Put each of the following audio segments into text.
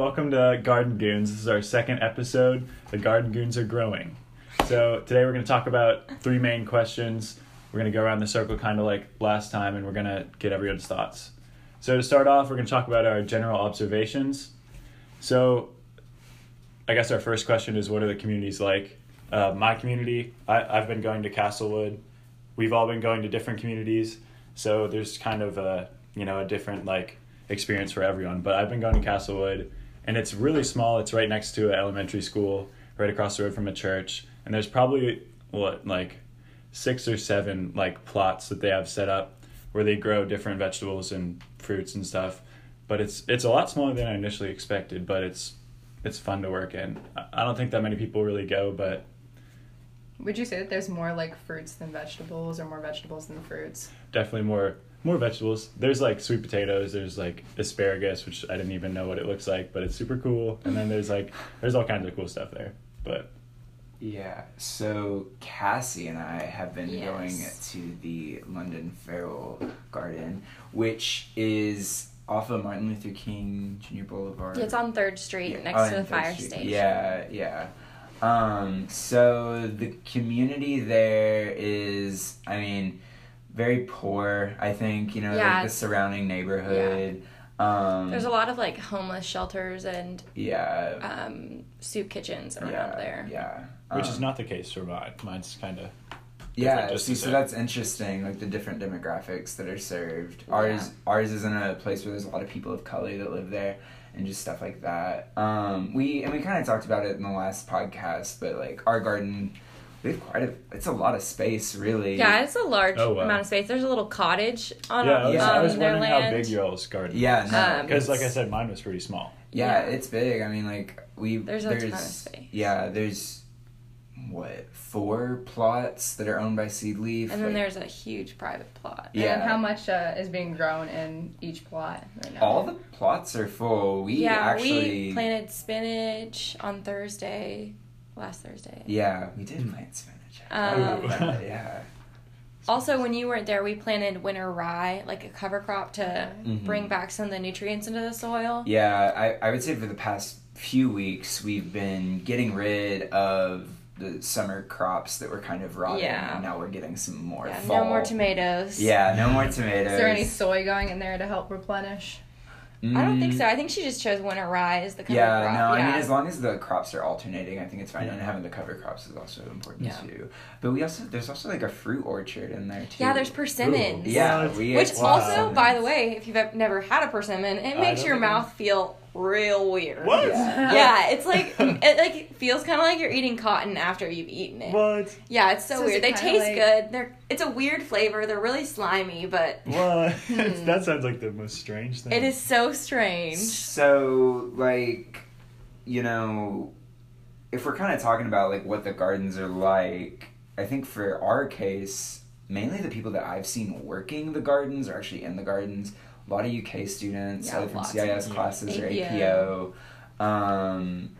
welcome to Garden Goons. This is our second episode. The Garden Goons are growing. So today we're going to talk about three main questions. We're going to go around the circle kind of like last time, and we're going to get everyone's thoughts. So to start off, we're going to talk about our general observations. So I guess our first question is, what are the communities like? Uh, my community, I, I've been going to Castlewood. We've all been going to different communities, so there's kind of a you know a different like experience for everyone. But I've been going to Castlewood, and it's really small. It's right next to an elementary school, right across the road from a church, and there's probably what like six or seven like plots that they have set up where they grow different vegetables and fruits and stuff. But it's it's a lot smaller than I initially expected, but it's it's fun to work in. I- I don't think that many people really go, but Would you say that there's more like fruits than vegetables or more vegetables than fruits? definitely more more vegetables. There's like sweet potatoes, there's like asparagus, which I didn't even know what it looks like, but it's super cool. And then there's like there's all kinds of cool stuff there. But Yeah, so Cassie and I have been Yes. going to the London Ferrill Garden, which is off of Martin Luther King Jr. Boulevard. Yeah, it's on Third Street Yeah, next oh, to the Third fire Street. station. Yeah, yeah. Um, so the community there is, I mean, very poor. I think you know, Yeah, like the surrounding neighborhood. Um, There's a lot of like homeless shelters and yeah, um, soup kitchens around yeah, there. yeah. which is Um, not the case for mine. Mine's kind of Yeah, see, so that's interesting. Like the different demographics that are served. Ours, ours is in a place where there's a lot of people of color that live there, and just stuff like that. Um, we and we kind of talked about it in the last podcast, but like our garden, we have quite a. It's a lot of space, really. Yeah, it's a large Oh, wow. amount of space. There's a little cottage on yeah. I was, yeah. I um, was their wondering how land. big your all's garden. Is. Yeah, no, Um, because like I said, mine was pretty small. yeah, Yeah. it's big. I mean, like we There's a there's ton of space. yeah, there's what four plots that are owned by Seedleaf. and then like, there's a huge private plot. Yeah. And how much uh, is being grown in each plot right now? all the plots are full. We yeah, actually we planted spinach on Thursday, last Thursday. Yeah, we did plant spinach. Um, that, yeah. Also, when you weren't there, we planted winter rye, like a cover crop to Mhm. bring back some of the nutrients into the soil. Yeah, I, I would say for the past few weeks we've been getting rid of the summer crops that were kind of rotting, Yeah. and now we're getting some more Yeah, fall. no more tomatoes. Yeah, no more tomatoes. Is there any soy going in there to help replenish? I don't think Mm, so. I think she just chose winter rye as the cover Yeah, crop. no, I yeah. mean as long as the crops are alternating, I think it's fine. Yeah. And having the cover crops is also important Yeah. too. But we also there's also like a fruit orchard in there too. Yeah, there's persimmons. Yeah, we Which ate also, persimmons. by the way, if you've never had a persimmon, it makes your mouth feel real weird. What? Yeah. Yeah, it's like it like feels kind of like you're eating cotton after you've eaten it. What? Yeah, it's so, So weird. it They taste like- good. They're it's a weird flavor. They're really slimy, but What? Hmm. that sounds like the most strange thing. it is so strange. So, like, you know, if we're kind of talking about like what the gardens are like, I think for our case, mainly the people that I've seen working the gardens are actually in the gardens. A lot of UK students, Yeah, either from CIS of- classes or APO. APO. Um,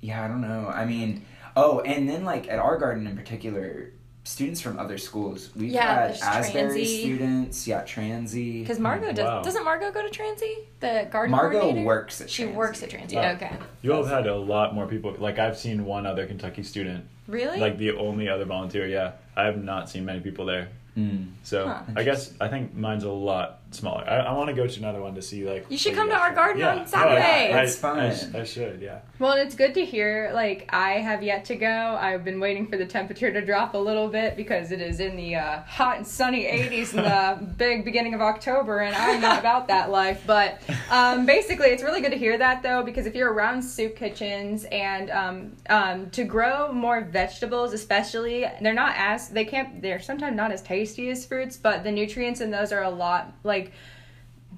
yeah, I don't know. I mean, oh, and then like at our garden in particular, students from other schools. We've Yeah, had Asbury Transy. students, yeah, Transy. Because Margot does Wow. doesn't Margot go to Transy? The garden Margot works at She Transy. works at Transy. Wow. Okay. You all have had a lot more people. Like I've seen one other Kentucky student. Really? Like the only other volunteer. Yeah, I have not seen many people there. Mm. So Huh. I guess I think mine's a lot smaller. I, I want to go to another one to see like. You should come to our have. garden Yeah. on No, I- Saturday. I, It's I, I, fun. I should. Yeah. Well, and it's good to hear. Like, I have yet to go. I've been waiting for the temperature to drop a little bit because it is in the uh, hot and sunny 80s in the big beginning of October, and I'm not about that life. But um, basically, it's really good to hear that, though, because if you're around soup kitchens and um, um, to grow more vegetables, especially, they're not as, they can't, they're sometimes not as tasty as fruits, but the nutrients in those are a lot, like,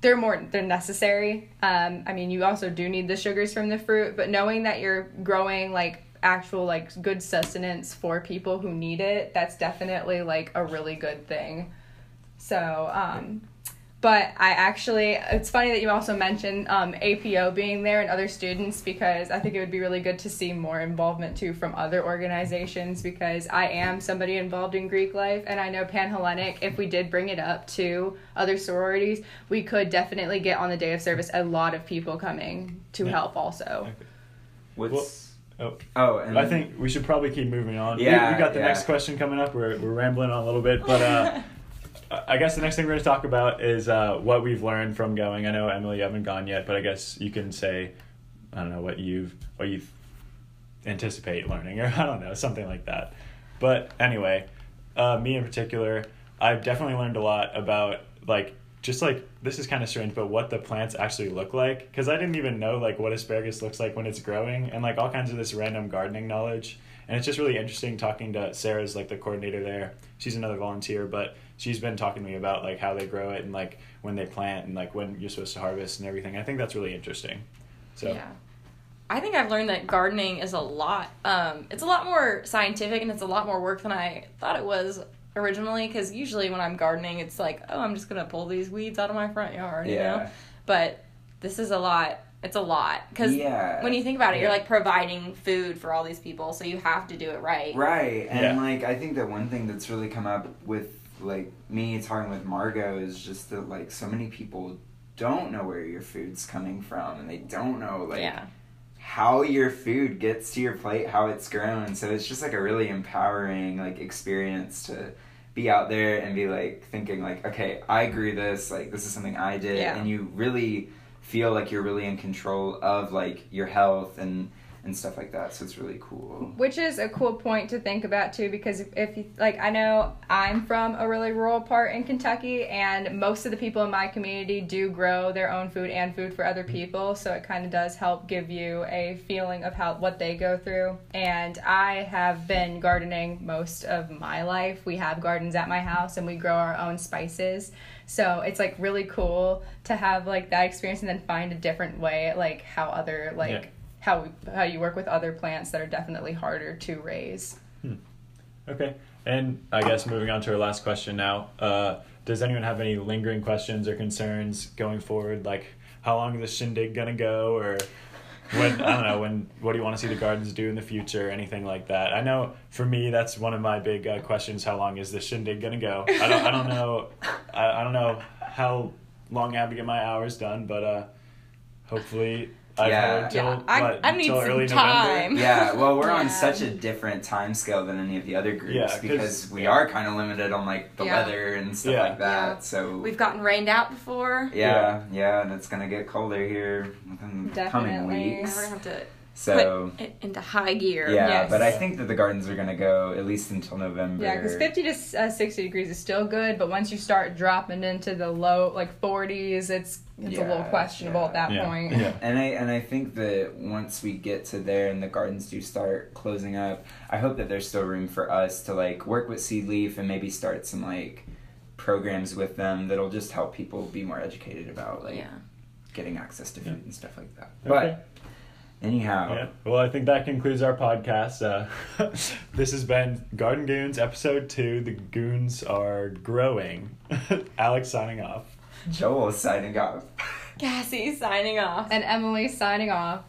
they're more they're necessary. Um i mean you also do need the sugars from the fruit but knowing that you're growing like actual like good sustenance for people who need it that's definitely like a really good thing. So um but I actually, it's funny that you also mentioned um, APO being there and other students because I think it would be really good to see more involvement too from other organizations because I am somebody involved in Greek life and I know Panhellenic, if we did bring it up to other sororities, we could definitely get on the day of service a lot of people coming to Yeah. help also. What's Oh, oh, and I think we should probably keep moving on. We- Yeah, we, got the yeah. next question coming up. We're, we're rambling on a little bit, but uh, I guess the next thing we're going to talk about is uh, what we've learned from going. I know Emily, you haven't gone yet, but I guess you can say, I don't know what you've what you anticipate learning, or I don't know something like that. But anyway, uh, me in particular, I've definitely learned a lot about like just like this is kind of strange, but what the plants actually look like because I didn't even know like what asparagus looks like when it's growing and like all kinds of this random gardening knowledge. And it's just really interesting talking to Sarah's like the coordinator there. She's another volunteer, but she's been talking to me about like how they grow it and like when they plant and like when you're supposed to harvest and everything. I think that's really interesting. So Yeah. I think I've learned that gardening is a lot. Um, it's a lot more scientific and it's a lot more work than I thought it was originally. Because usually when I'm gardening, it's like, oh, I'm just gonna pull these weeds out of my front yard, you know. yeah, But this is a lot. It's a lot because yeah, when you think about it, you're like providing food for all these people, so you have to do it right. Right, and Yeah. like I think that one thing that's really come up with like me talking with Margot is just that like so many people don't know where your food's coming from, and they don't know like yeah. how your food gets to your plate, how it's grown. So it's just like a really empowering like experience to be out there and be like thinking like, okay, I grew this, like this is something I did, Yeah. and you really feel like you're really in control of like your health and and stuff like that. So it's really cool. Which is a cool point to think about too, because if, if you like, I know I'm from a really rural part in Kentucky, and most of the people in my community do grow their own food and food for other people. So it kind of does help give you a feeling of how what they go through. And I have been gardening most of my life. We have gardens at my house, and we grow our own spices. So it's like really cool to have like that experience, and then find a different way, like how other like. Yeah. How, we, how you work with other plants that are definitely harder to raise. Okay. And I guess moving on to our last question now. Uh, does anyone have any lingering questions or concerns going forward? Like, how long is the shindig gonna go, or when I don't know when what do you want to see the gardens do in the future, anything like that? I know for me that's one of my big uh, questions. How long is the shindig gonna go? I don't I don't know I, I don't know how long I have to get my hours done, but uh, hopefully I Yeah. until Yeah, I- what, I need some time. Yeah, well, we're on such a different time scale than any of the other groups Yeah, 'cause- because we are kind of limited on like the Yeah. weather and stuff Yeah. like that. Yeah. So We've gotten rained out before. yeah, yeah, and it's gonna get colder here within the coming Definitely. Weeks. we're gonna have to So put it into high gear. yeah, Yes. but I think that the gardens are gonna go at least until November. Yeah, because 50 to uh, 60 degrees is still good, but once you start dropping into the low, like 40s, it's it's a little questionable yeah. at that Yeah. point. Yeah. And I and I think that once we get to there and the gardens do start closing up, I hope that there's still room for us to like work with Seedleaf and maybe start some like programs with them that'll just help people be more educated about like Yeah. getting access to food Yeah. and stuff like that. Okay. But anyhow, Yeah. Well, I think that concludes our podcast. Uh, this has been Garden Goons, episode two. The goons are growing. Alex signing off. Joel signing off. Cassie signing off. And Emily signing off.